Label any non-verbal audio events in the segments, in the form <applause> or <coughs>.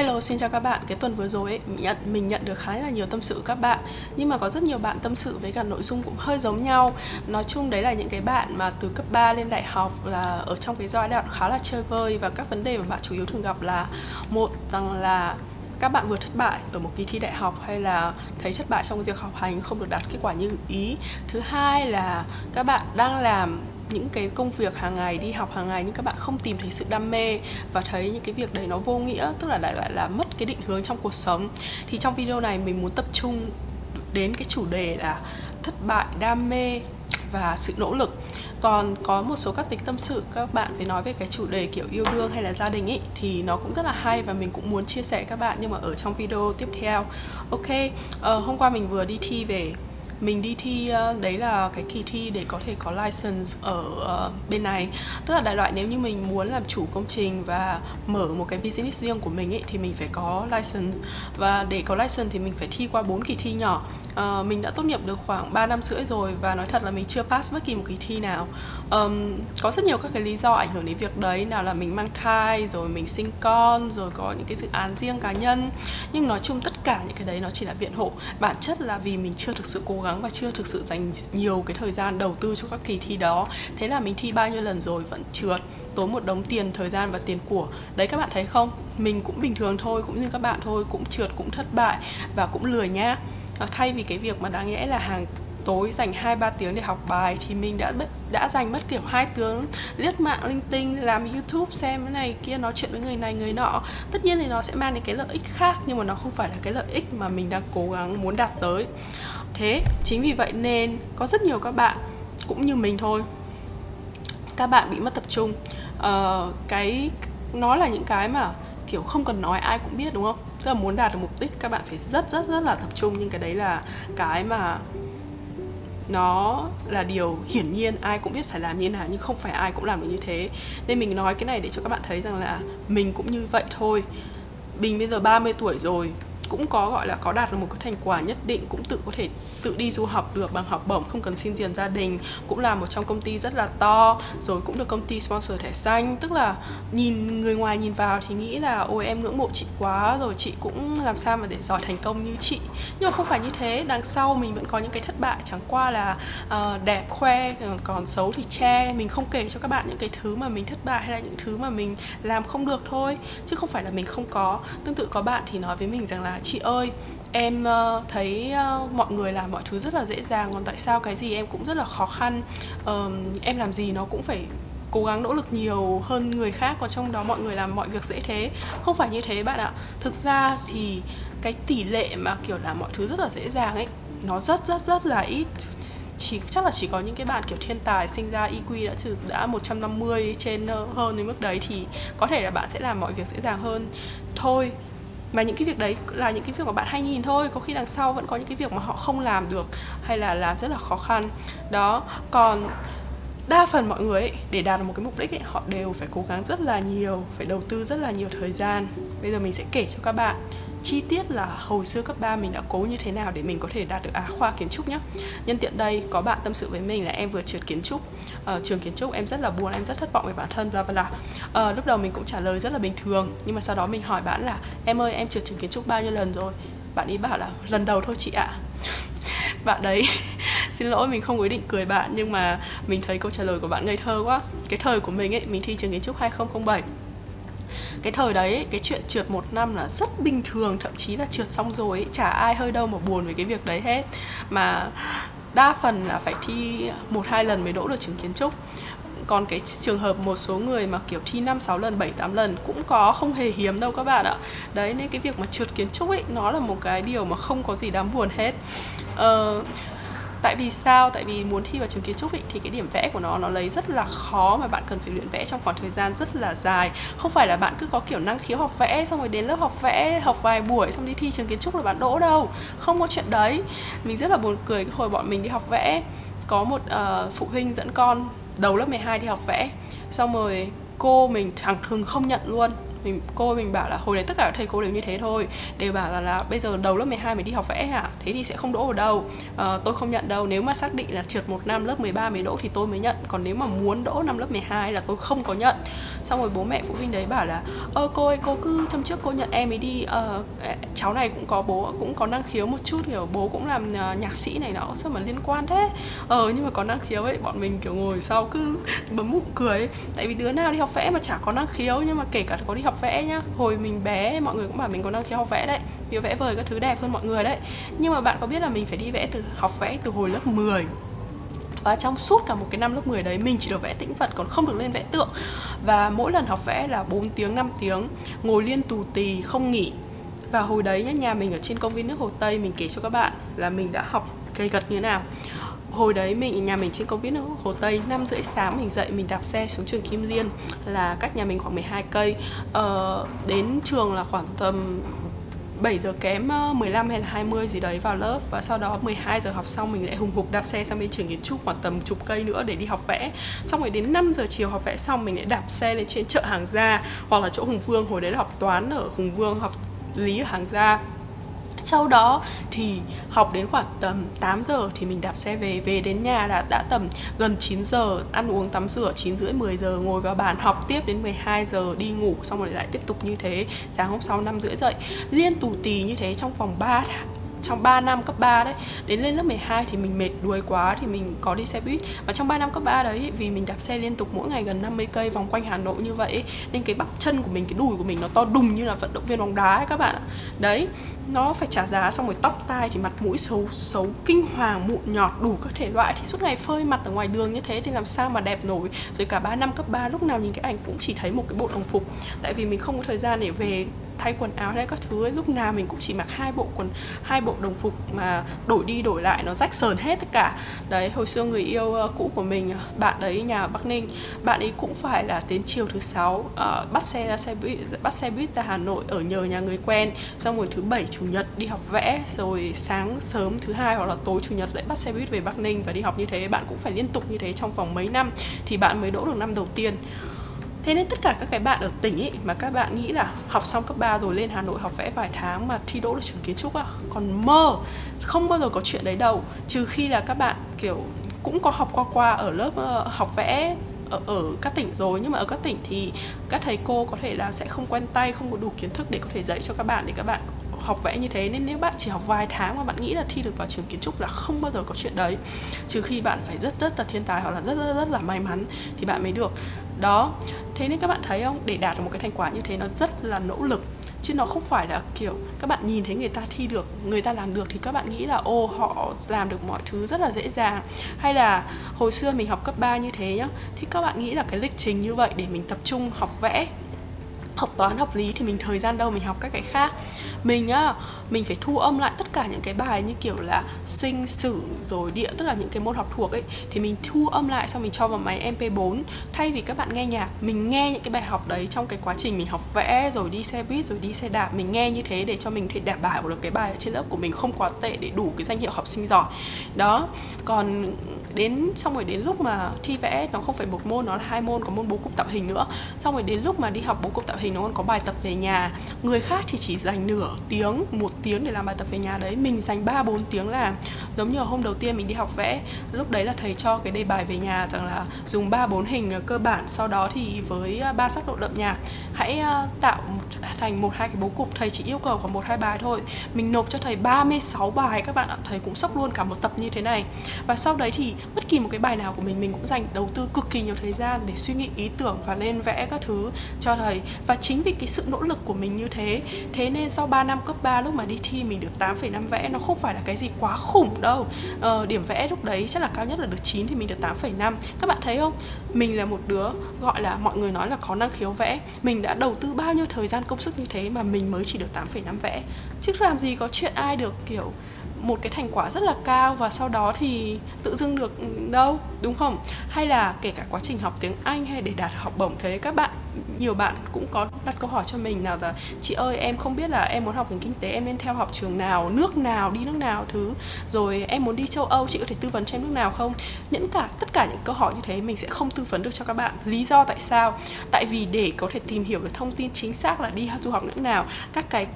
Hello, xin chào các bạn. Cái tuần vừa rồi ấy, mình nhận mình nhận được khá là nhiều tâm sự của các bạn nhưng mà có rất nhiều bạn tâm sự với cả nội dung cũng hơi giống nhau. Nói chung đấy là những cái bạn mà từ cấp 3 lên đại học là ở trong cái giai đoạn khá là chơi vơi và các vấn đề mà bạn chủ yếu thường gặp là một rằng là các bạn vừa thất bại ở một kỳ thi đại học hay là thấy thất bại trong cái việc học hành không được đạt kết quả như ý thứ hai là các bạn đang làm những cái công việc hàng ngày đi học hàng ngày nhưng các bạn không tìm thấy sự đam mê và thấy những cái việc đấy nó vô nghĩa tức là lại lại là mất cái định hướng trong cuộc sống. Thì trong video này mình muốn tập trung đến cái chủ đề là thất bại đam mê và sự nỗ lực. Còn có một số các tính tâm sự các bạn phải nói về cái chủ đề kiểu yêu đương hay là gia đình ý thì nó cũng rất là hay và mình cũng muốn chia sẻ các bạn nhưng mà ở trong video tiếp theo. Ok uh, hôm qua mình vừa đi thi về mình đi thi ờ, đấy là cái kỳ thi để có thể có license ở ờ, bên này. Tức là đại loại nếu như mình muốn làm chủ công trình và mở một cái business riêng của mình ấy thì mình phải có license. Và để có license thì mình phải thi qua bốn kỳ thi nhỏ. Uh, mình đã tốt nghiệp được khoảng 3 năm rưỡi rồi và nói thật là mình chưa pass bất kỳ một kỳ thi nào. Um, có rất nhiều các cái lý do ảnh hưởng đến việc đấy nào là mình mang thai rồi mình sinh con rồi có những cái dự án riêng cá nhân. Nhưng nói chung tất cả những cái đấy nó chỉ là biện hộ. Bản chất là vì mình chưa thực sự cố gắng và chưa thực sự dành nhiều cái thời gian đầu tư cho các kỳ thi đó thế là mình thi bao nhiêu lần rồi vẫn trượt tốn một đống tiền thời gian và tiền của đấy các bạn thấy không mình cũng bình thường thôi cũng như các bạn thôi cũng trượt cũng thất bại và cũng lười nhá à, thay vì cái việc mà đáng lẽ là hàng tối dành 2 3 tiếng để học bài thì mình đã đã dành mất kiểu hai tiếng lướt mạng linh tinh làm YouTube xem cái này kia nói chuyện với người này người nọ. Tất nhiên thì nó sẽ mang đến cái lợi ích khác nhưng mà nó không phải là cái lợi ích mà mình đang cố gắng muốn đạt tới. Thế chính vì vậy nên có rất nhiều các bạn cũng như mình thôi. Các bạn bị mất tập trung. Uh, cái nó là những cái mà kiểu không cần nói ai cũng biết đúng không? Tức là muốn đạt được mục đích các bạn phải rất rất rất là tập trung nhưng cái đấy là cái mà nó là điều hiển nhiên ai cũng biết phải làm như nào nhưng không phải ai cũng làm được như thế nên mình nói cái này để cho các bạn thấy rằng là mình cũng như vậy thôi mình bây giờ 30 tuổi rồi cũng có gọi là có đạt được một cái thành quả nhất định cũng tự có thể tự đi du học được bằng học bổng không cần xin tiền gia đình cũng là một trong công ty rất là to rồi cũng được công ty sponsor thẻ xanh. Tức là nhìn người ngoài nhìn vào thì nghĩ là ôi em ngưỡng mộ chị quá rồi chị cũng làm sao mà để giỏi thành công như chị. Nhưng mà không phải như thế đằng sau mình vẫn có những cái thất bại. Chẳng qua là uh, đẹp khoe ờ, còn xấu thì che. Mình không kể cho các bạn những cái thứ mà mình thất bại hay là những thứ mà mình làm không được thôi. Chứ không phải là mình không có. Tương tự có bạn thì nói với mình rằng là chị ơi em uh, thấy uh, mọi người làm mọi thứ rất là dễ dàng còn tại sao cái gì em cũng rất là khó khăn? Uh, em làm gì nó cũng phải cố gắng nỗ lực nhiều hơn người khác còn trong đó mọi người làm mọi việc dễ thế. Không phải như thế bạn ạ. Thực ra thì cái tỷ lệ mà kiểu làm mọi thứ rất là dễ dàng ấy nó rất rất rất là ít. Chỉ chắc là chỉ có những cái bạn kiểu thiên tài sinh ra IQ đã trừ đã 150 trên ờ, hơn đến mức đấy thì có thể là bạn sẽ làm mọi việc dễ dàng hơn. Thôi mà những cái việc đấy là những cái việc mà bạn hay nhìn thôi có khi đằng sau vẫn có những cái việc mà họ không làm được hay là làm rất là khó khăn. Đó còn đa phần mọi người ấy, để đạt được một cái mục đích ấy, họ đều phải cố gắng rất là nhiều phải đầu tư rất là nhiều thời gian. Bây giờ mình sẽ kể cho các bạn chi tiết là hồi xưa cấp 3 mình đã cố như thế nào để mình có thể đạt được Á khoa kiến trúc nhé Nhân tiện đây có bạn tâm sự với mình là em vừa trượt kiến trúc. Uh, trường kiến trúc em rất là buồn em rất thất vọng về bản thân bla bla uh, lúc đầu mình cũng trả lời rất là bình thường nhưng mà sau đó mình hỏi bạn là em ơi em trượt trường kiến trúc bao nhiêu lần rồi? Bạn ấy bảo là lần đầu thôi chị ạ. <laughs> Bạn đấy <laughs> xin lỗi mình không có ý định cười bạn nhưng mà mình thấy câu trả lời của bạn ngây thơ quá. Cái thời của mình ấy mình thi trường kiến trúc 2007 cái thời đấy cái chuyện trượt một năm là rất bình thường thậm chí là trượt xong rồi ấy, chả ai hơi đâu mà buồn về cái việc đấy hết. Mà đa phần là phải thi một hai lần mới đỗ được trường kiến trúc. Còn cái trường hợp một số người mà kiểu thi 5, 6 lần, 7, 8 lần cũng có không hề hiếm đâu các bạn ạ. Đấy nên cái việc mà trượt kiến trúc ấy nó là một cái điều mà không có gì đáng buồn hết. Uh, tại vì sao? Tại vì muốn thi vào trường kiến trúc ý, thì cái điểm vẽ của nó nó lấy rất là khó mà bạn cần phải luyện vẽ trong khoảng thời gian rất là dài. Không phải là bạn cứ có kiểu năng khiếu học vẽ xong rồi đến lớp học vẽ học vài buổi xong đi thi trường kiến trúc là bạn đỗ đâu. Không có chuyện đấy. Mình rất là buồn cười cái hồi bọn mình đi học vẽ. Có một uh, phụ huynh dẫn con đầu lớp 12 đi học vẽ. Xong rồi cô mình thẳng thừng không nhận luôn mình cô mình bảo là hồi đấy tất cả thầy cô đều như thế thôi. Đều bảo là, là bây giờ đầu lớp 12 mình đi học vẽ hả? Thế thì sẽ không đỗ ở đâu. À, tôi không nhận đâu. Nếu mà xác định là trượt một năm lớp 13 mới đỗ thì tôi mới nhận. Còn nếu mà muốn đỗ năm lớp 12 là tôi không có nhận. Xong rồi bố mẹ phụ huynh đấy bảo là ơ cô ơi cô cứ trong trước cô nhận em ấy đi. Ờ, cháu này cũng có bố cũng có năng khiếu một chút kiểu bố cũng làm ờ, nhạc sĩ này nọ sao mà liên quan thế? Ờ nhưng mà có năng khiếu ấy bọn mình kiểu ngồi sau cứ bấm bụng cười ấy. tại vì đứa nào đi học vẽ mà chả có năng khiếu nhưng mà kể cả có đi học học vẽ nhá. Hồi mình bé, mọi người cũng bảo mình có năng khiếu học vẽ đấy. Vì vẽ vời các thứ đẹp hơn mọi người đấy. Nhưng mà bạn có biết là mình phải đi vẽ từ, học vẽ từ hồi lớp 10 và trong suốt cả một cái năm lớp 10 đấy, mình chỉ được vẽ tĩnh vật, còn không được lên vẽ tượng. Và mỗi lần học vẽ là 4 tiếng 5 tiếng, ngồi liên tù tì, không nghỉ. Và hồi đấy nhá, nhà mình ở trên công viên nước hồ tây, mình kể cho các bạn là mình đã học cây gật như thế nào hồi đấy mình nhà mình trên công viên hồ tây năm rưỡi sáng mình dậy mình đạp xe xuống trường kim liên là cách nhà mình khoảng 12 cây. Ờ, đến trường là khoảng tầm 7 giờ kém ờ, 15 hay là 20 gì đấy vào lớp. Và sau đó 12 giờ học xong mình lại hùng hục đạp xe sang bên trường kiến trúc khoảng tầm chục cây nữa để đi học vẽ. Xong rồi đến 5 giờ chiều học vẽ xong mình lại đạp xe lên trên chợ hàng gia hoặc là chỗ Hùng Vương. Hồi đấy là học toán ở Hùng Vương học lý ở hàng gia sau đó thì học đến khoảng tầm 8 giờ thì mình đạp xe về. Về đến nhà đã đã tầm gần 9 giờ, ăn uống, tắm rửa 9 rưỡi 10 giờ, ngồi vào bàn học tiếp đến 12 giờ đi ngủ, xong rồi lại tiếp tục như thế. Sáng hôm sau năm rưỡi dậy, liên tù tì như thế trong vòng 3 trong 3 năm cấp 3 đấy, đến lên lớp 12 thì mình mệt đuối quá thì mình có đi xe buýt. Và trong 3 năm cấp 3 đấy vì mình đạp xe liên tục mỗi ngày gần 50 cây vòng quanh Hà Nội như vậy nên cái bắp chân của mình, cái đùi của mình nó to đùng như là vận động viên bóng đá ấy các bạn ạ. Đấy, nó phải trả giá xong rồi tóc, tai thì mặt mũi xấu xấu, kinh hoàng, mụn nhọt, đủ các thể loại. Thì suốt ngày phơi mặt ở ngoài đường như thế thì làm sao mà đẹp nổi. Rồi cả 3 năm cấp 3 lúc nào nhìn cái ảnh cũng chỉ thấy một cái bộ đồng phục. Tại vì mình không có thời gian để về thay quần áo hay các thứ ấy lúc nào mình cũng chỉ mặc hai bộ quần hai bộ đồng phục mà đổi đi đổi lại nó rách sờn hết tất cả. Đấy hồi xưa người yêu uh, cũ của mình ờ, bạn đấy nhà ở Bắc Ninh bạn ấy cũng phải là đến chiều thứ sáu uh, bắt xe ra xe buýt bắt xe buýt ra Hà Nội ở nhờ nhà người quen. Xong rồi thứ bảy chủ nhật đi học vẽ rồi sáng sớm thứ hai hoặc là tối chủ nhật lại bắt xe buýt về Bắc Ninh và đi học như thế. Bạn cũng phải liên tục như thế trong vòng mấy năm thì bạn mới đỗ được năm đầu tiên. Thế nên tất cả các cái bạn ở tỉnh ấy mà các bạn nghĩ là học xong cấp 3 rồi lên Hà Nội học vẽ vài tháng mà thi đỗ được trường kiến trúc à còn mơ không bao giờ có chuyện đấy đâu. Trừ khi là các bạn kiểu cũng có học qua qua ở lớp uh, học vẽ ở, ở các tỉnh rồi nhưng mà ở các tỉnh thì các thầy cô có thể là sẽ không quen tay không có đủ kiến thức để có thể dạy cho các bạn để các bạn học vẽ như thế. Nên nếu bạn chỉ học vài tháng mà bạn nghĩ là thi được vào trường kiến trúc là không bao giờ có chuyện đấy. Trừ khi bạn phải rất rất là thiên tài hoặc là rất rất rất là may mắn thì bạn mới được đó. Thế nên các bạn thấy không? Để đạt được một cái thành quả như thế nó rất là nỗ lực. Chứ nó không phải là, kiểu, các bạn nhìn thấy người ta thi được, người ta làm được thì các bạn nghĩ là, ô, họ làm được mọi thứ rất là dễ dàng. Hay là hồi xưa mình học cấp 3 như thế nhá, thì các bạn nghĩ là cái lịch trình như vậy để mình tập trung, học vẽ học toán, học lý thì mình thời gian đâu mình học các cái khác. Mình á, mình phải thu âm lại tất cả những cái bài như kiểu là sinh, sử, rồi địa, tức là những cái môn học thuộc ấy. Thì mình thu âm lại xong mình cho vào máy mp4 thay vì các bạn nghe nhạc, mình nghe những cái bài học đấy trong cái quá trình mình học vẽ, rồi đi xe buýt, rồi đi xe đạp, mình nghe như thế để cho mình thể đảm bảo được cái bài ở trên lớp của mình không quá tệ để đủ cái danh hiệu học sinh giỏi. Đó, còn đến, xong rồi đến lúc mà thi vẽ, nó không phải một môn, nó là hai môn, có môn bố cục tạo hình nữa. Xong rồi đến lúc mà đi học bố cục tạo hình nó còn có bài tập về nhà. Người khác thì chỉ dành nửa tiếng, một tiếng để làm bài tập về nhà đấy. Mình dành 3 4 tiếng làm giống như hôm đầu tiên mình đi học vẽ. Lúc đấy là thầy cho cái đề bài về nhà rằng là dùng 3 4 hình cơ bản. Sau đó thì với à, ba sắc độ đậm nhạt hãy à, tạo thành một, hai cái bố cục. Thầy chỉ yêu cầu khoảng một, hai bài thôi. Mình nộp cho thầy 36 bài các bạn ạ. Thầy cũng sốc luôn cả một tập như thế này. Và sau đấy thì bất kỳ một cái bài nào của mình mình cũng dành đầu tư cực kỳ nhiều thời gian để suy nghĩ, ý tưởng và lên vẽ các thứ cho thầy và chính vì cái sự nỗ lực của mình như thế thế nên sau 3 năm cấp 3 lúc mà đi thi mình được 8,5 vẽ nó không phải là cái gì quá khủng đâu. Ờ, điểm vẽ lúc đấy chắc là cao nhất là được 9 thì mình được 8,5 các bạn thấy không? Mình là một đứa gọi là mọi người nói là có năng khiếu vẽ. Mình đã đầu tư bao nhiêu thời gian công sức như thế mà mình mới chỉ được 8,5 vẽ? Chứ làm gì có chuyện ai được kiểu một cái thành quả rất là cao và sau đó thì tự dưng được ừ, đâu đúng không? Hay là kể cả quá trình học tiếng anh hay để đạt học bổng thế các bạn nhiều bạn cũng có đặt câu hỏi cho mình nào là, chị ơi, em không biết là em muốn học ngành kinh tế, em nên theo học trường nào, nước nào, đi nước nào thứ? Rồi em muốn đi châu âu, chị có thể tư vấn cho em nước nào không? Những cả, tất cả những câu hỏi như thế mình sẽ không tư vấn được cho các bạn. Lý do tại sao? Tại vì để có thể tìm hiểu được thông tin chính xác là đi du học nước nào, các cái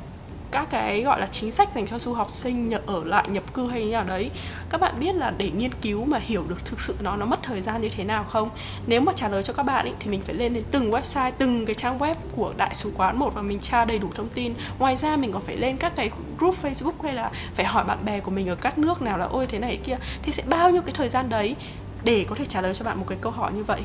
các cái gọi là chính sách dành cho du học sinh nhập ở lại nhập cư hay như nào đấy. Các bạn biết là để nghiên cứu mà hiểu được thực sự nó nó mất thời gian như thế nào không? Nếu mà trả lời cho các bạn ý, thì mình phải lên đến từng website từng cái trang web của đại sứ quán một và mình tra đầy đủ thông tin. Ngoài ra mình còn phải lên các cái group facebook hay là phải hỏi bạn bè của mình ở các nước nào là ôi thế này kia. Thì sẽ bao nhiêu cái thời gian đấy để có thể trả lời cho bạn một cái câu hỏi như vậy?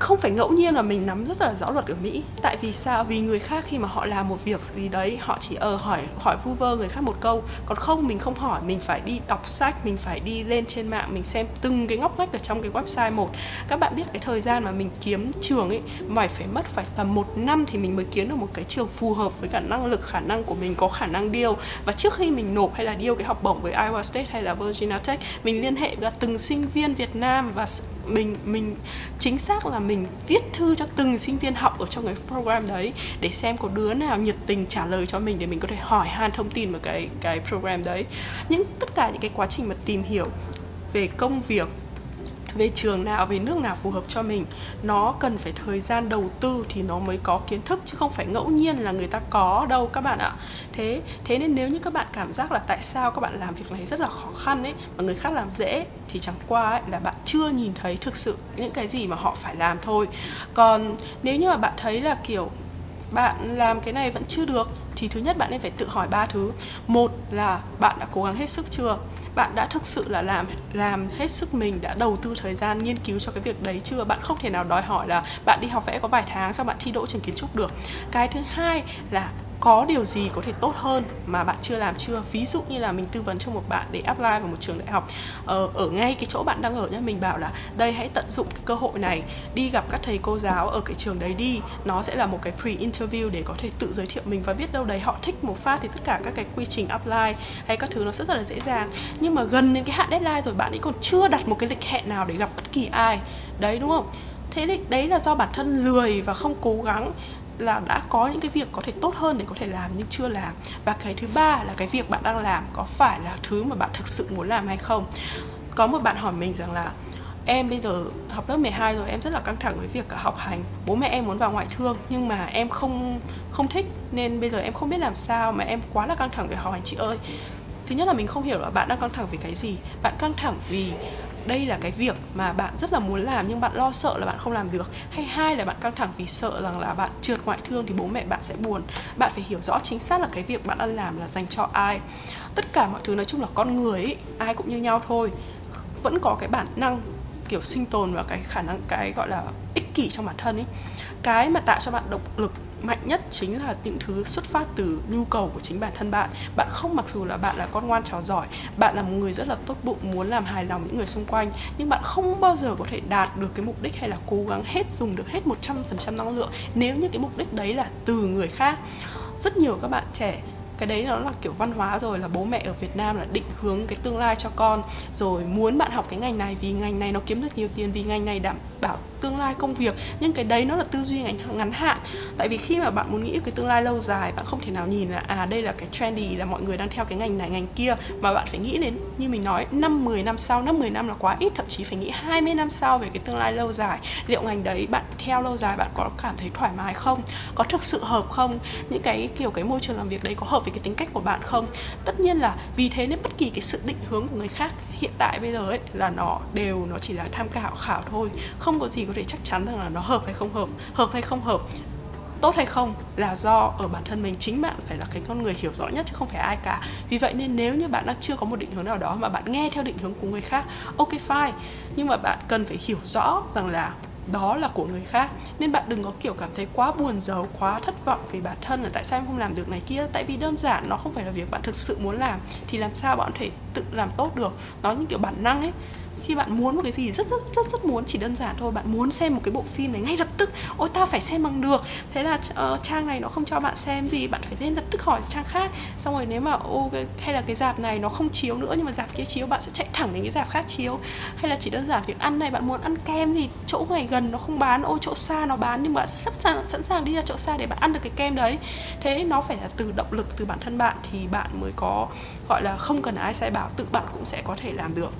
Không phải ngẫu nhiên là mình nắm rất là rõ luật ở Mỹ. Tại vì sao? Vì người khác khi mà họ làm một việc gì đấy, họ chỉ ờ hỏi hỏi vu vơ người khác một câu. Còn không, mình không hỏi, mình phải đi đọc sách, mình phải đi lên trên mạng, mình xem từng cái ngóc ngách ở trong cái website một. Các bạn biết cái thời gian mà mình kiếm trường ấy, mày phải mất phải tầm một năm thì mình mới kiếm được một cái trường phù hợp với cả năng lực, khả năng của mình, có khả năng điêu. và trước khi mình nộp hay là điêu cái học bổng với Iowa State hay là Virginia Tech, mình liên hệ với từng sinh viên Việt Nam và mình mình, chính xác là mình mình viết thư cho từng sinh viên học ở trong cái program đấy để xem có đứa nào nhiệt tình trả lời cho mình để mình có thể hỏi han thông tin về cái cái program đấy. Những tất cả những cái quá trình mà tìm hiểu về công việc về trường nào về nước nào phù hợp cho mình. Nó cần phải thời gian đầu tư thì nó mới có kiến thức chứ không phải ngẫu nhiên là người ta có đâu các bạn ạ. Thế thế nên nếu như các bạn cảm giác là tại sao các bạn làm việc này rất là khó khăn ấy mà người khác làm dễ thì chẳng qua ấy, là bạn chưa nhìn thấy thực sự những cái gì mà họ phải làm thôi. Còn nếu như mà bạn thấy là kiểu bạn làm cái này vẫn chưa được thì thứ nhất bạn nên phải tự hỏi ba thứ. Một là bạn đã cố gắng hết sức chưa? Bạn đã thực sự là làm làm hết sức mình, đã đầu tư thời gian nghiên cứu cho cái việc đấy chưa? Bạn không thể nào đòi hỏi là bạn đi học vẽ có vài tháng sau bạn thi đỗ trường kiến trúc được. Cái thứ hai là có điều gì có thể tốt hơn mà bạn chưa làm chưa? Ví dụ như là mình tư vấn cho một bạn để apply vào một trường đại học ở, ờ, ở ngay cái chỗ bạn đang ở nhé mình bảo là đây hãy tận dụng cái cơ hội này đi gặp các thầy cô giáo ở cái trường đấy đi. Nó sẽ là một cái pre interview để có thể tự giới thiệu mình và biết đâu đấy họ thích một phát thì tất cả các cái quy trình apply hay các thứ nó sẽ rất là dễ dàng. Nhưng mà gần đến cái hạn deadline rồi bạn ấy còn chưa đặt một cái lịch hẹn nào để gặp bất kỳ ai. Đấy đúng không? Thế đấy là do bản thân lười và không cố gắng là đã có những cái việc có thể tốt hơn để có thể làm nhưng chưa làm. Và cái thứ ba là cái việc bạn đang làm có phải là thứ mà bạn thực sự muốn làm hay không? Có một bạn hỏi mình rằng là, em bây giờ học lớp 12 rồi, em rất là căng thẳng với việc cả học hành. Bố mẹ em muốn vào ngoại thương, nhưng mà em không không thích, nên bây giờ em không biết làm sao mà em quá là căng thẳng về học hành. Chị ơi, thứ nhất là mình không hiểu là bạn đang căng thẳng vì cái gì. Bạn căng thẳng vì đây là cái việc mà bạn rất là muốn làm nhưng bạn lo sợ là bạn không làm được. Hay hai là bạn căng thẳng vì sợ rằng là bạn trượt ngoại thương thì bố mẹ bạn sẽ buồn. Bạn phải hiểu rõ chính xác là cái việc bạn đang làm là dành cho ai. Tất cả mọi thứ nói chung là con người ấy, ai cũng như nhau thôi. Vẫn có cái bản năng kiểu sinh tồn và cái khả năng cái gọi là ích kỷ trong bản thân ấy. Cái mà tạo cho bạn động lực mạnh nhất chính là những thứ xuất phát từ nhu cầu của chính bản thân bạn. Bạn không mặc dù là bạn là con ngoan trò giỏi, bạn là một người rất là tốt bụng, muốn làm hài lòng những người xung quanh, nhưng bạn không bao giờ có thể đạt được cái mục đích hay là cố gắng hết dùng được hết 100% năng lượng nếu như cái mục đích đấy là từ người khác. Rất nhiều các bạn trẻ, cái đấy nó là kiểu văn hóa rồi, là bố mẹ ở Việt Nam là định hướng cái tương lai cho con, rồi muốn bạn học cái ngành này vì ngành này nó kiếm được nhiều tiền, vì ngành này đảm bảo tương lai công việc nhưng cái đấy nó là tư duy ngắn, ngắn hạn. Tại vì khi mà bạn muốn nghĩ cái tương lai lâu dài bạn không thể nào nhìn là à đây là cái trendy là mọi người đang theo cái ngành này ngành kia mà bạn phải nghĩ đến như mình nói năm 10 năm sau. Năm 10 năm là quá ít thậm chí phải nghĩ 20 năm sau về cái tương lai lâu dài. Liệu ngành đấy bạn theo lâu dài bạn có cảm thấy thoải mái không? Có thực sự hợp không? Những cái kiểu cái môi trường làm việc đấy có hợp với cái tính cách của bạn không? Tất nhiên là vì thế nên bất kỳ cái sự định hướng của người khác hiện tại bây giờ ấy là nó đều nó chỉ là tham khảo khảo thôi. Không không có gì có thể chắc chắn rằng là nó hợp hay không hợp hợp hay không hợp, tốt hay không là do ở bản thân mình. Chính bạn phải là cái con người hiểu rõ nhất chứ không phải ai cả. Vì vậy nên nếu như bạn đang chưa có một định hướng nào đó mà bạn nghe theo định hướng của người khác, ok, fine. Nhưng mà bạn cần phải hiểu rõ rằng là đó là của người khác. Nên bạn đừng có kiểu cảm thấy quá buồn giàu, quá thất vọng vì bản thân là tại sao em không làm được này kia. Tại vì đơn giản, nó không phải là việc bạn thực sự muốn làm, thì làm sao bạn có thể tự làm tốt được. Nó như kiểu bản năng ấy khi bạn muốn một cái gì rất rất rất rất muốn chỉ đơn giản thôi bạn muốn xem một cái bộ phim này ngay lập tức. Ôi ta phải xem bằng được. Thế là uh, trang này nó không cho bạn xem gì bạn phải lên lập tức hỏi trang khác. Xong rồi nếu mà ô cái, hay là cái dạp này nó không chiếu nữa nhưng mà dạp kia chiếu bạn sẽ chạy thẳng đến cái dạp khác chiếu. Hay là chỉ đơn giản việc ăn này bạn muốn ăn kem gì chỗ này gần nó không bán ô chỗ xa nó bán nhưng bạn sắp sẵn sẵn sàng đi ra chỗ xa để bạn ăn được cái kem đấy. Thế nó phải là từ động lực từ bản thân bạn thì bạn mới có gọi là không cần ai sai bảo tự bạn cũng sẽ có thể làm được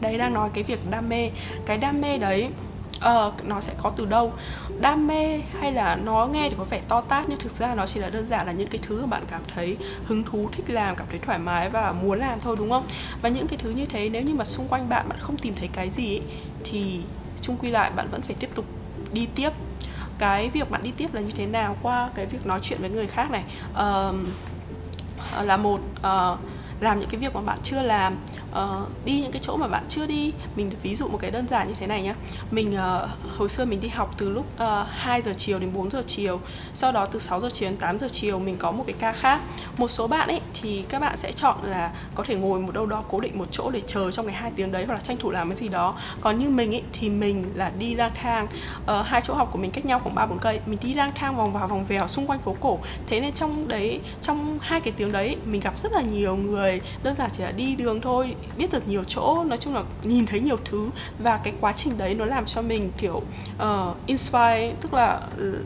đấy đang nói cái việc đam mê. Cái đam mê đấy uh, nó sẽ có từ đâu? Đam mê hay là nó nghe thì có vẻ to tát nhưng thực ra nó chỉ là đơn giản là những cái thứ mà bạn cảm thấy hứng thú thích làm cảm thấy thoải mái và muốn làm thôi đúng không? Và những cái thứ như thế nếu như mà xung quanh bạn bạn không tìm thấy cái gì ấy, thì chung quy lại bạn vẫn phải tiếp tục đi tiếp. Cái việc bạn đi tiếp là như thế nào qua cái việc nói chuyện với người khác này? Uh, là một uh, làm những cái việc mà bạn chưa làm uh, đi những cái chỗ mà bạn chưa đi. Mình ví dụ một cái đơn giản như thế này nhá. Mình uh, hồi xưa mình đi học từ lúc ờ, uh, 2 giờ chiều đến 4 giờ chiều sau đó từ 6 giờ chiều đến 8 giờ chiều mình có một cái ca khác. Một số bạn ấy thì các bạn sẽ chọn là có thể ngồi một đâu đó cố định một chỗ để chờ trong cái hai tiếng đấy hoặc là tranh thủ làm cái gì đó. Còn như mình ấy thì mình là đi lang thang uh, hai chỗ học của mình cách nhau khoảng ba bốn cây. Mình đi lang thang vòng vào vòng vèo xung quanh phố cổ. Thế nên trong đấy trong hai cái tiếng đấy mình gặp rất là nhiều người. Đơn giản chỉ là đi đường thôi biết được nhiều chỗ nói chung là nhìn thấy nhiều thứ. Và cái quá trình đấy nó làm cho mình kiểu uh, inspire tức là ừ,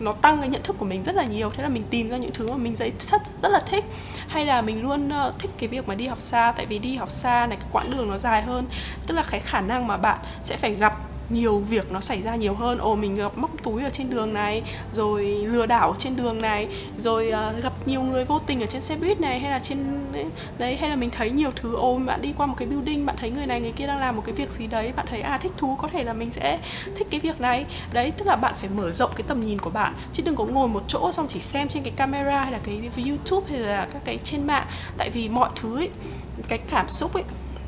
nó tăng cái nhận thức của mình rất là nhiều. Thế là mình tìm ra những thứ mà mình thấy rất rất là thích. Hay là mình luôn uh, thích cái việc mà đi học xa. Tại vì đi học xa này cái quãng đường nó dài hơn. Tức là cái khả năng mà bạn sẽ phải gặp nhiều việc nó xảy ra nhiều hơn. Ồ mình gặp móc túi ở trên đường này rồi lừa đảo ở trên đường này rồi uh, gặp nhiều người vô tình ở trên xe buýt này hay là trên đấy hay là mình thấy nhiều thứ. Ồ bạn đi qua một cái building bạn thấy người này người kia đang làm một cái việc gì đấy bạn thấy à thích thú có thể là mình sẽ thích cái việc này. Đấy tức là bạn phải mở rộng cái tầm nhìn của bạn chứ đừng có ngồi một chỗ xong chỉ xem trên cái camera hay là cái youtube hay là các cái trên mạng. Tại vì mọi thứ ấy, cái cảm xúc ấy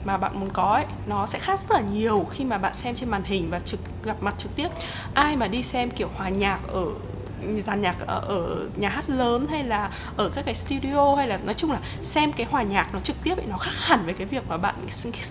mà bạn muốn có ấy nó sẽ khác rất là nhiều khi mà bạn xem trên màn hình và trực gặp mặt trực tiếp. Ai mà đi xem kiểu hòa nhạc ở dàn nhạc ở, ở nhà hát lớn hay là ở các cái studio hay là nói chung là xem cái hòa nhạc nó trực tiếp ấy nó khác hẳn với cái việc mà bạn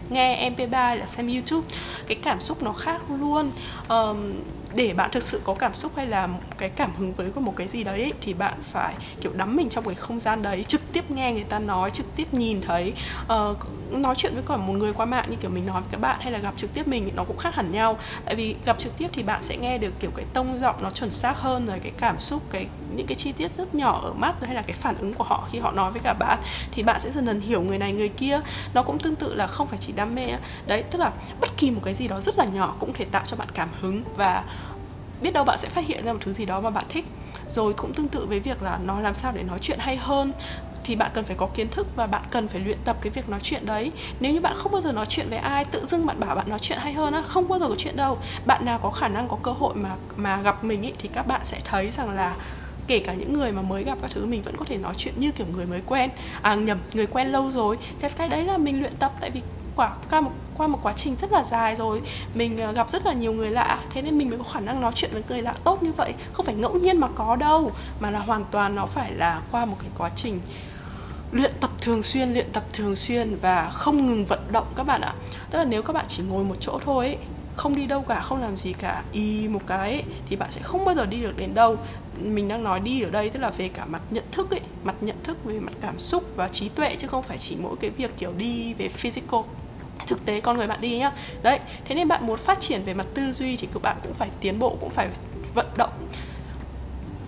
nghe MP3 hay là xem YouTube. Cái cảm xúc nó khác luôn. Um, để bạn thực sự có cảm xúc hay là cái cảm hứng với một cái gì đấy thì bạn phải kiểu đắm mình trong cái không gian đấy trực tiếp nghe người ta nói trực tiếp nhìn thấy. Uh, nói chuyện với cả một người qua mạng như kiểu mình nói với các bạn hay là gặp trực tiếp mình nó cũng khác hẳn nhau. Tại vì gặp trực tiếp thì bạn sẽ nghe được kiểu cái tông giọng nó chuẩn xác hơn rồi cái cảm xúc cái những cái chi tiết rất nhỏ ở mắt hay là cái phản ứng của họ khi họ nói với cả bạn thì bạn sẽ dần dần hiểu người này người kia. Nó cũng tương tự là không phải chỉ đam mê đấy tức là bất kỳ một cái gì đó rất là nhỏ cũng thể tạo cho bạn cảm hứng và biết đâu bạn sẽ phát hiện ra một thứ gì đó mà bạn thích. Rồi cũng tương tự với việc là nó làm sao để nói chuyện hay hơn thì bạn cần phải có kiến thức và bạn cần phải luyện tập cái việc nói chuyện đấy. Nếu như bạn không bao giờ nói chuyện với ai tự dưng bạn bảo bạn nói chuyện hay hơn á không bao giờ có chuyện đâu. Bạn nào có khả năng có cơ hội mà mà gặp mình ý, thì các bạn sẽ thấy rằng là kể cả những người mà mới gặp các thứ mình vẫn có thể nói chuyện như kiểu người mới quen. À nhầm người quen lâu rồi. Thế cái đấy là mình luyện tập tại vì quả qua một qua một quá trình rất là dài rồi. Mình ờ, gặp rất là nhiều người lạ thế nên mình mới có khả năng nói chuyện với người lạ tốt như vậy. Không phải ngẫu nhiên mà có đâu mà là hoàn toàn nó phải là qua một cái quá trình luyện tập thường xuyên luyện tập thường xuyên và không ngừng vận động các bạn ạ. Tức là nếu các bạn chỉ ngồi một chỗ thôi ấy, không đi đâu cả không làm gì cả y một cái ấy, thì bạn sẽ không bao giờ đi được đến đâu. Mình đang nói đi ở đây tức là về cả mặt nhận thức ấy mặt nhận thức về mặt cảm xúc và trí tuệ chứ không phải chỉ mỗi cái việc kiểu đi về physical thực tế con người bạn đi nhá. Đấy thế nên bạn muốn phát triển về mặt tư duy thì các bạn cũng phải tiến bộ cũng phải vận động.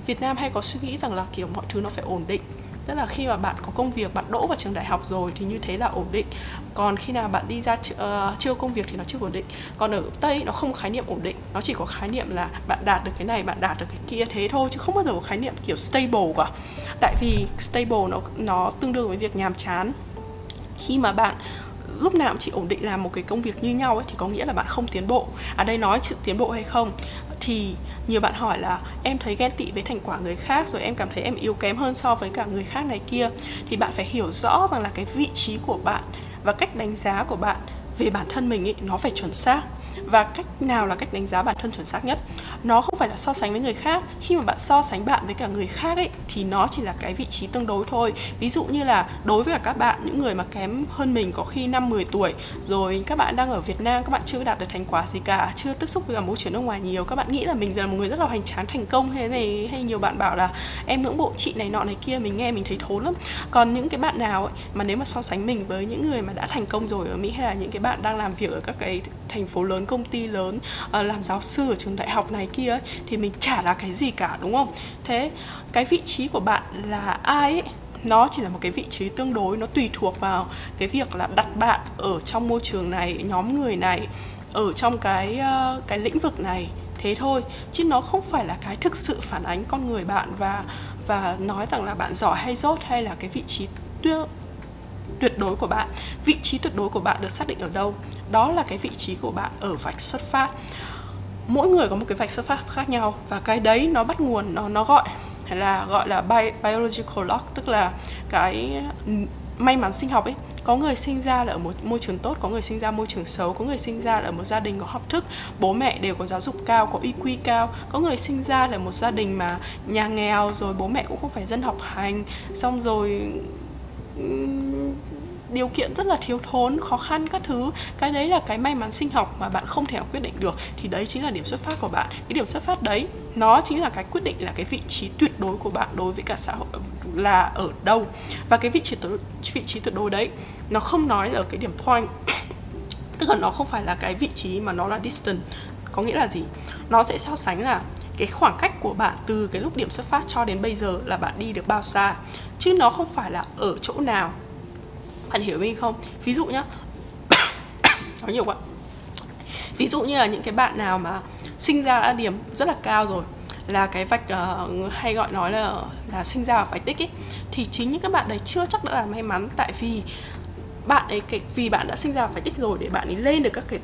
Việt Nam hay có suy nghĩ rằng là kiểu mọi thứ nó phải ổn định. Tức là khi mà bạn có công việc bạn đỗ vào trường đại học rồi thì như thế là ổn định. Còn khi nào bạn đi ra uh, chưa công việc thì nó chưa ổn định. Còn ở tây nó không khái niệm ổn định nó chỉ có khái niệm là bạn đạt được cái này bạn đạt được cái kia thế thôi chứ không bao giờ có khái niệm kiểu stable cả. Tại vì stable nó nó tương đương với việc nhàm chán. Khi mà bạn lúc nào cũng chỉ ổn định làm một cái công việc như nhau ấy, thì có nghĩa là bạn không tiến bộ. Ở à đây nói sự tiến bộ hay không? Thì nhiều bạn hỏi là em thấy ghen tị với thành quả người khác, rồi em cảm thấy em yếu kém hơn so với cả người khác này kia. Thì bạn phải hiểu rõ rằng là cái vị trí của bạn và cách đánh giá của bạn về bản thân mình ấy, nó phải chuẩn xác và cách nào là cách đánh giá bản thân chuẩn xác nhất? Nó không phải là so sánh với người khác. Khi mà bạn so sánh bạn với cả người khác ấy thì nó chỉ là cái vị trí tương đối thôi. Ví dụ như là đối với cả các bạn những người mà kém hơn mình có khi năm 10 tuổi rồi các bạn đang ở Việt Nam các bạn chưa đạt được thành quả gì cả chưa tiếp xúc với cả môi trường nước ngoài nhiều các bạn nghĩ là mình là một người rất là hoành tráng thành công hay này hay nhiều bạn bảo là em ngưỡng bộ chị này nọ này kia mình nghe mình thấy thốn lắm. Còn những cái bạn nào ấy, mà nếu mà so sánh mình với những người mà đã thành công rồi ở Mỹ hay là những cái bạn đang làm việc ở các cái thành phố lớn công công ty lớn uh, làm giáo sư ở trường đại học này kia ấy, thì mình chả là cái gì cả đúng không? Thế cái vị trí của bạn là ai ấy? Nó chỉ là một cái vị trí tương đối nó tùy thuộc vào cái việc là đặt bạn ở trong môi trường này nhóm người này ở trong cái uh, cái lĩnh vực này thế thôi. Chứ nó không phải là cái thực sự phản ánh con người bạn và và nói rằng là bạn giỏi hay dốt hay là cái vị trí tương tuyệt đối của bạn. Vị trí tuyệt đối của bạn được xác định ở đâu? Đó là cái vị trí của bạn ở vạch xuất phát. Mỗi người có một cái vạch xuất phát khác nhau và cái đấy nó bắt nguồn, nó nó gọi là gọi là bi- biological lock, tức là cái may mắn sinh học ấy. Có người sinh ra là ở một môi trường tốt, có người sinh ra môi trường xấu, có người sinh ra là ở một gia đình có học thức, bố mẹ đều có giáo dục cao, có IQ cao. Có người sinh ra là một gia đình mà nhà nghèo rồi bố mẹ cũng không phải dân học hành. Xong rồi điều kiện rất là thiếu thốn, khó khăn các thứ. Cái đấy là cái may mắn sinh học mà bạn không thể quyết định được. Thì đấy chính là điểm xuất phát của bạn. Cái điểm xuất phát đấy, nó chính là cái quyết định là cái vị trí tuyệt đối của bạn đối với cả xã hội là ở đâu. Và cái vị trí vị trí tuyệt đối đấy, nó không nói ở cái điểm point. <coughs> Tức là nó không phải là cái vị trí mà nó là distance. Có nghĩa là gì? Nó sẽ so sánh là cái khoảng cách của bạn từ cái lúc điểm xuất phát cho đến bây giờ là bạn đi được bao xa. Chứ nó không phải là ở chỗ nào bạn hiểu mình không? Ví dụ nhá. <coughs> Nói nhiều quá. Ví dụ như là những cái bạn nào mà sinh ra đã điểm rất là cao rồi là cái vạch uh, hay gọi nói là là sinh ra ở vạch đích ấy thì chính những các bạn đấy chưa chắc đã là may mắn tại vì bạn ấy cái vì bạn đã sinh ra phải đích rồi để bạn ấy lên được các cái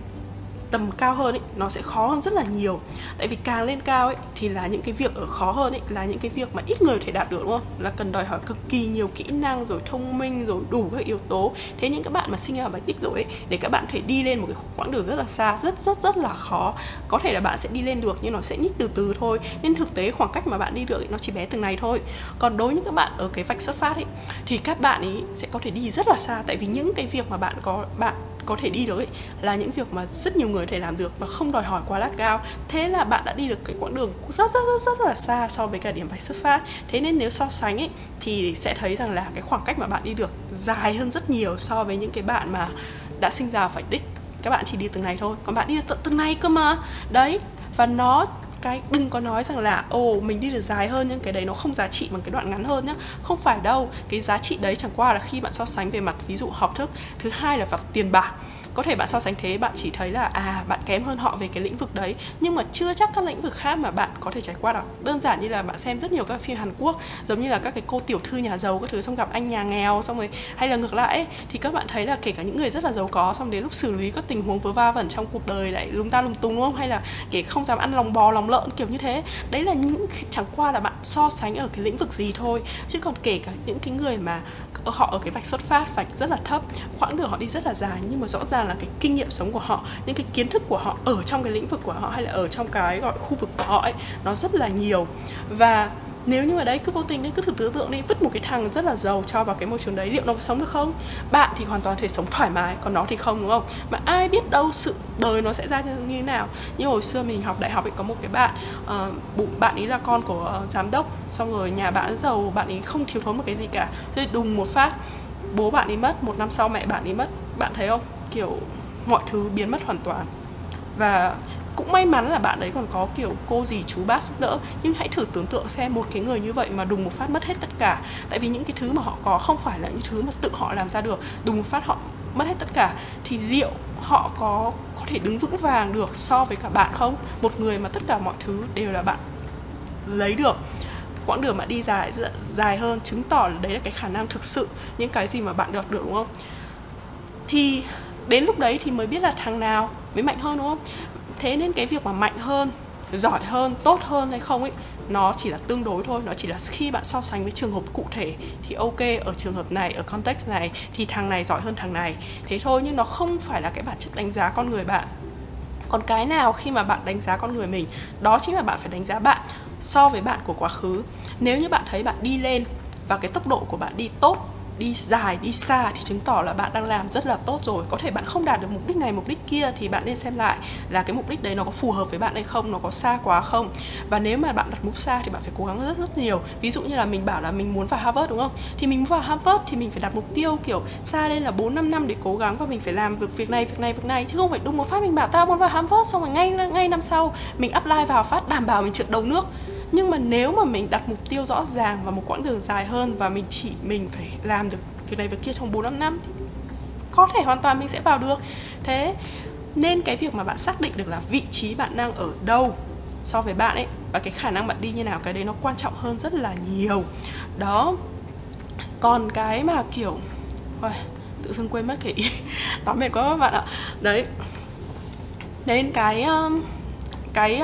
tầm cao hơn ấy, nó sẽ khó hơn rất là nhiều. Tại vì càng lên cao ấy thì là những cái việc ở khó hơn ấy là những cái việc mà ít người thể đạt được đúng không? Là cần đòi hỏi cực kỳ nhiều kỹ năng rồi thông minh rồi đủ các yếu tố. Thế những các bạn mà sinh ra bạch đích rồi ấy để các bạn thể đi lên một cái quãng đường rất là xa rất rất rất là khó. Có thể là bạn sẽ đi lên được nhưng nó sẽ nhích từ từ thôi. Nên thực tế khoảng cách mà bạn đi được ấy, nó chỉ bé từng này thôi. Còn đối với những các bạn ở cái vạch xuất phát ấy thì các bạn ấy sẽ có thể đi rất là xa. Tại vì những cái việc mà bạn có bạn có thể đi được ấy, là những việc mà rất nhiều người có thể làm được và không đòi hỏi quá lát cao. Thế là bạn đã đi được cái quãng đường rất rất rất rất là xa so với cả điểm vạch xuất phát. Thế nên nếu so sánh ấy, thì sẽ thấy rằng là cái khoảng cách mà bạn đi được dài hơn rất nhiều so với những cái bạn mà đã sinh ra phải đích các bạn chỉ đi từng này thôi. Còn bạn đi được tận từng này cơ mà. Đấy, và nó cái đừng có nói rằng là, ồ, mình đi được dài hơn nhưng cái đấy nó không giá trị bằng cái đoạn ngắn hơn nhá. Không phải đâu, cái giá trị đấy chẳng qua là khi bạn so sánh về mặt ví dụ học thức. Thứ hai là vào tiền bạc có thể bạn so sánh thế bạn chỉ thấy là à bạn kém hơn họ về cái lĩnh vực đấy. Nhưng mà chưa chắc các lĩnh vực khác mà bạn có thể trải qua được đơn giản như là bạn xem rất nhiều các phim Hàn Quốc giống như là các cái cô tiểu thư nhà giàu các thứ xong gặp anh nhà nghèo xong rồi hay là ngược lại ấy, thì các bạn thấy là kể cả những người rất là giàu có xong đến lúc xử lý các tình huống vớ va vẩn trong cuộc đời lại lúng ta lúng túng đúng không? Hay là kể không dám ăn lòng bò lòng lợn kiểu như thế. Đấy là những chẳng qua là bạn so sánh ở cái lĩnh vực gì thôi. Chứ còn kể cả những cái người mà họ ở cái vạch xuất phát vạch rất là thấp quãng đường họ đi rất là dài. Nhưng mà rõ ràng là cái kinh nghiệm sống của họ những cái kiến thức của họ ở trong cái lĩnh vực của họ hay là ở trong cái gọi khu vực của họ ấy nó rất là nhiều. Và nếu như ở đấy cứ vô tình đấy cứ thử tưởng tượng đi vứt một cái thằng rất là giàu cho vào cái môi trường đấy liệu nó có sống được không? Bạn thì hoàn toàn thể sống thoải mái còn nó thì không đúng không? Mà ai biết đâu sự đời nó sẽ ra như thế nào. Như hồi xưa mình học đại học ấy có một cái bạn uh, bạn ấy là con của uh, giám đốc xong rồi nhà bạn giàu bạn ấy không thiếu thốn một cái gì cả. Rồi đùng một phát bố bạn ấy mất một năm sau mẹ bạn ấy mất bạn thấy không? Kiểu, mọi thứ biến mất hoàn toàn. Và cũng may mắn là bạn đấy còn có, kiểu, cô gì chú bác giúp đỡ. Nhưng hãy thử tưởng tượng xem một cái người như vậy mà đùng một phát mất hết tất cả. Tại vì những cái thứ mà họ có không phải là những thứ mà tự họ làm ra được. Đùng một phát họ mất hết tất cả. Thì liệu họ có có thể đứng vững vàng được so với cả bạn không? Một người mà tất cả mọi thứ đều là bạn lấy được. Quãng đường bạn đi dài dài hơn chứng tỏ là đấy là cái khả năng thực sự những cái gì mà bạn được được, đúng không? Thì đến lúc đấy thì mới biết là thằng nào mới mạnh hơn, đúng không? Thế nên cái việc mà mạnh hơn, giỏi hơn, tốt hơn hay không ấy, nó chỉ là tương đối thôi. Nó chỉ là khi bạn so sánh với trường hợp cụ thể thì ok, ở trường hợp này, ở context này thì thằng này giỏi hơn thằng này. Thế thôi, nhưng nó không phải là cái bản chất đánh giá con người bạn. Còn cái nào khi mà bạn đánh giá con người mình, đó chính là bạn phải đánh giá bạn so với bạn của quá khứ. Nếu như bạn thấy bạn đi lên và cái tốc độ của bạn đi tốt đi dài, đi xa thì chứng tỏ là bạn đang làm rất là tốt rồi. Có thể bạn không đạt được mục đích này, mục đích kia thì bạn nên xem lại là cái mục đích đấy nó có phù hợp với bạn hay không, nó có xa quá không. Và nếu mà bạn đặt mục xa thì bạn phải cố gắng rất rất nhiều. Ví dụ như là mình bảo là mình muốn vào Harvard, đúng không? Thì mình muốn vào Harvard thì mình phải đặt mục tiêu kiểu xa lên là 4 5 năm để cố gắng và mình phải làm việc việc này việc này việc này. Chứ không phải đúng một phát mình bảo tao muốn vào Harvard xong rồi ngay ngay năm sau mình apply vào phát đảm bảo mình trượt đầu nước nhưng mà nếu mà mình đặt mục tiêu rõ ràng và một quãng đường dài hơn và mình chỉ mình phải làm được việc này việc kia trong 4 5 năm thì có thể hoàn toàn mình sẽ vào được. Thế nên cái việc mà bạn xác định được là vị trí bạn đang ở đâu so với bạn ấy và cái khả năng bạn đi như nào cái đấy nó quan trọng hơn rất là nhiều. Đó. Còn cái mà kiểu Ôi, tự dưng quên mất cái ý <laughs> Tóm mệt quá các bạn ạ Đấy Đến cái cái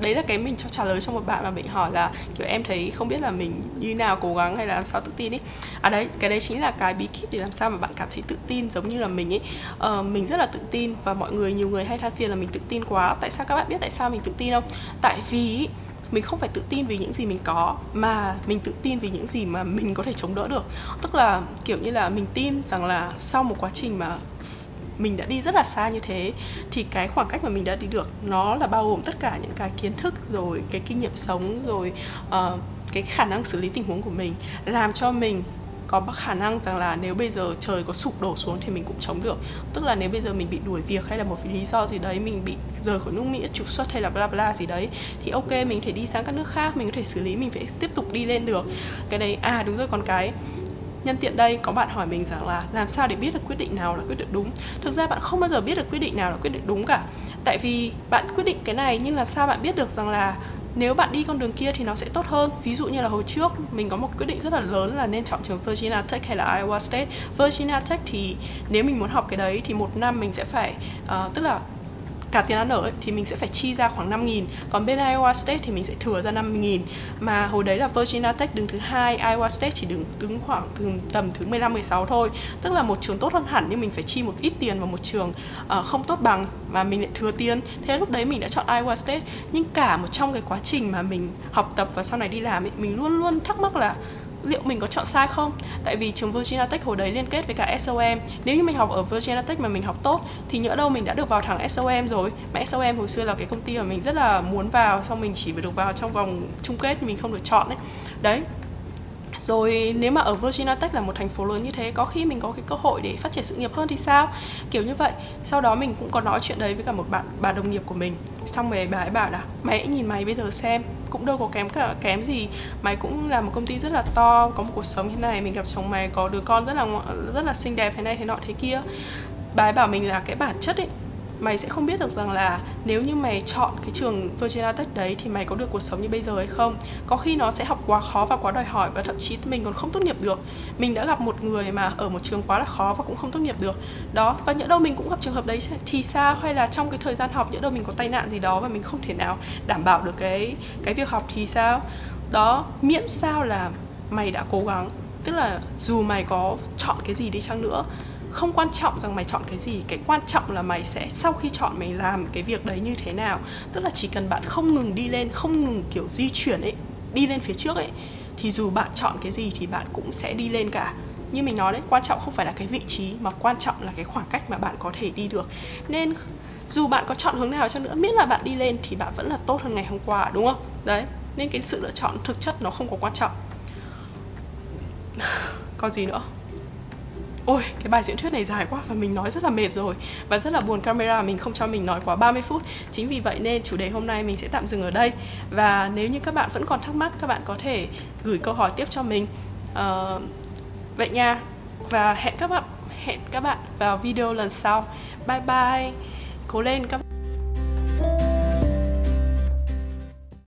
đấy là cái mình cho trả lời cho một bạn mà bị hỏi là kiểu em thấy không biết là mình như nào cố gắng hay là làm sao tự tin ấy. À đấy cái đấy chính là cái bí kíp để làm sao mà bạn cảm thấy tự tin giống như là mình ấy. Ờ, mình rất là tự tin và mọi người nhiều người hay than phiền là mình tự tin quá. Tại sao các bạn biết tại sao mình tự tin không? Tại vì mình không phải tự tin vì những gì mình có mà mình tự tin vì những gì mà mình có thể chống đỡ được. Tức là kiểu như là mình tin rằng là sau một quá trình mà mình đã đi rất là xa như thế thì cái khoảng cách mà mình đã đi được nó là bao gồm tất cả những cái kiến thức rồi cái kinh nghiệm sống rồi uh, cái khả năng xử lý tình huống của mình làm cho mình có khả năng rằng là nếu bây giờ trời có sụp đổ xuống thì mình cũng chống được. Tức là nếu bây giờ mình bị đuổi việc hay là một lý do gì đấy mình bị rời khỏi nước mỹ trục xuất hay là bla bla gì đấy thì ok mình thể đi sang các nước khác mình có thể xử lý mình phải tiếp tục đi lên được. Cái đấy à đúng rồi còn cái nhân tiện đây có bạn hỏi mình rằng là làm sao để biết được quyết định nào là quyết định đúng? Thực ra bạn không bao giờ biết được quyết định nào là quyết định đúng cả. Tại vì bạn quyết định cái này nhưng làm sao bạn biết được rằng là nếu bạn đi con đường kia thì nó sẽ tốt hơn? Ví dụ như là hồi trước mình có một quyết định rất là lớn là nên chọn trường Virginia Tech hay là Iowa State. Virginia Tech thì nếu mình muốn học cái đấy thì một năm mình sẽ phải uh, tức là cả tiền ăn ở ấy, thì mình sẽ phải chi ra khoảng 5 nghìn. Còn bên Iowa State thì mình sẽ thừa ra 5 nghìn. Mà hồi đấy là Virginia Tech đứng thứ hai Iowa State chỉ đứng đứng khoảng từ tầm thứ 15 16 thôi. Tức là một trường tốt hơn hẳn nhưng mình phải chi một ít tiền vào một trường uh, không tốt bằng và mình lại thừa tiền. Thế lúc đấy mình đã chọn Iowa State. Nhưng cả một trong cái quá trình mà mình học tập và sau này đi làm ấy, mình luôn luôn thắc mắc là liệu mình có chọn sai không? Tại vì trường Virginia Tech hồi đấy liên kết với cả SOM nếu như mình học ở Virginia Tech mà mình học tốt, thì nhỡ đâu mình đã được vào thẳng SOM rồi. Mà SOM hồi xưa là cái công ty mà mình rất là muốn vào, xong mình chỉ được vào trong vòng chung kết mình không được chọn đấy đấy. Rồi nếu mà ở Virginia Tech là một thành phố lớn như thế, có khi mình có cái cơ hội để phát triển sự nghiệp hơn thì sao? Kiểu như vậy. Sau đó mình cũng có nói chuyện đấy với cả một bạn, bà đồng nghiệp của mình. Xong rồi bà ấy bảo là, mày hãy nhìn mày bây giờ xem cũng đâu có kém cả, kém gì. Mày cũng là một công ty rất là to, có một cuộc sống như này, mình gặp chồng mày có đứa con rất là rất là xinh đẹp thế này thế nọ thế kia. Bà ấy bảo mình là cái bản chất ấy mày sẽ không biết được rằng là nếu như mày chọn cái trường Virginia Tech đấy thì mày có được cuộc sống như bây giờ hay không. Có khi nó sẽ học quá khó và quá đòi hỏi và thậm chí mình còn không tốt nghiệp được. Mình đã gặp một người mà ở một trường quá là khó và cũng không tốt nghiệp được. Đó, và nhỡ đâu mình cũng gặp trường hợp đấy thì sao? Hay là trong cái thời gian học, nhỡ đâu mình có tai nạn gì đó và mình không thể nào đảm bảo được cái cái việc học thì sao? Đó, miễn sao là mày đã cố gắng. Tức là dù mày có chọn cái gì đi chăng nữa không quan trọng rằng mày chọn cái gì, cái quan trọng là mày sẽ sau khi chọn mày làm cái việc đấy như thế nào. Tức là chỉ cần bạn không ngừng đi lên, không ngừng, kiểu, di chuyển ấy, đi lên phía trước ấy, thì dù bạn chọn cái gì thì bạn cũng sẽ đi lên cả. Như mình nói đấy, quan trọng không phải là cái vị trí, mà quan trọng là cái khoảng cách mà bạn có thể đi được. Nên dù bạn có chọn hướng nào chăng nữa, miễn là bạn đi lên thì bạn vẫn là tốt hơn ngày hôm qua, đúng không? Đấy, nên cái sự lựa chọn thực chất nó không có quan trọng. <laughs> Có gì nữa? Ôi, cái bài diễn thuyết này dài quá và mình nói rất là mệt rồi Và rất là buồn camera mình không cho mình nói quá 30 phút. Chính vì vậy nên chủ đề hôm nay mình sẽ tạm dừng ở đây. Và nếu như các bạn vẫn còn thắc mắc Các bạn có thể gửi câu hỏi tiếp cho mình. Uh, Vậy nha. Và hẹn các bạn hẹn các bạn vào video lần sau. Bye bye. Cố lên các bạn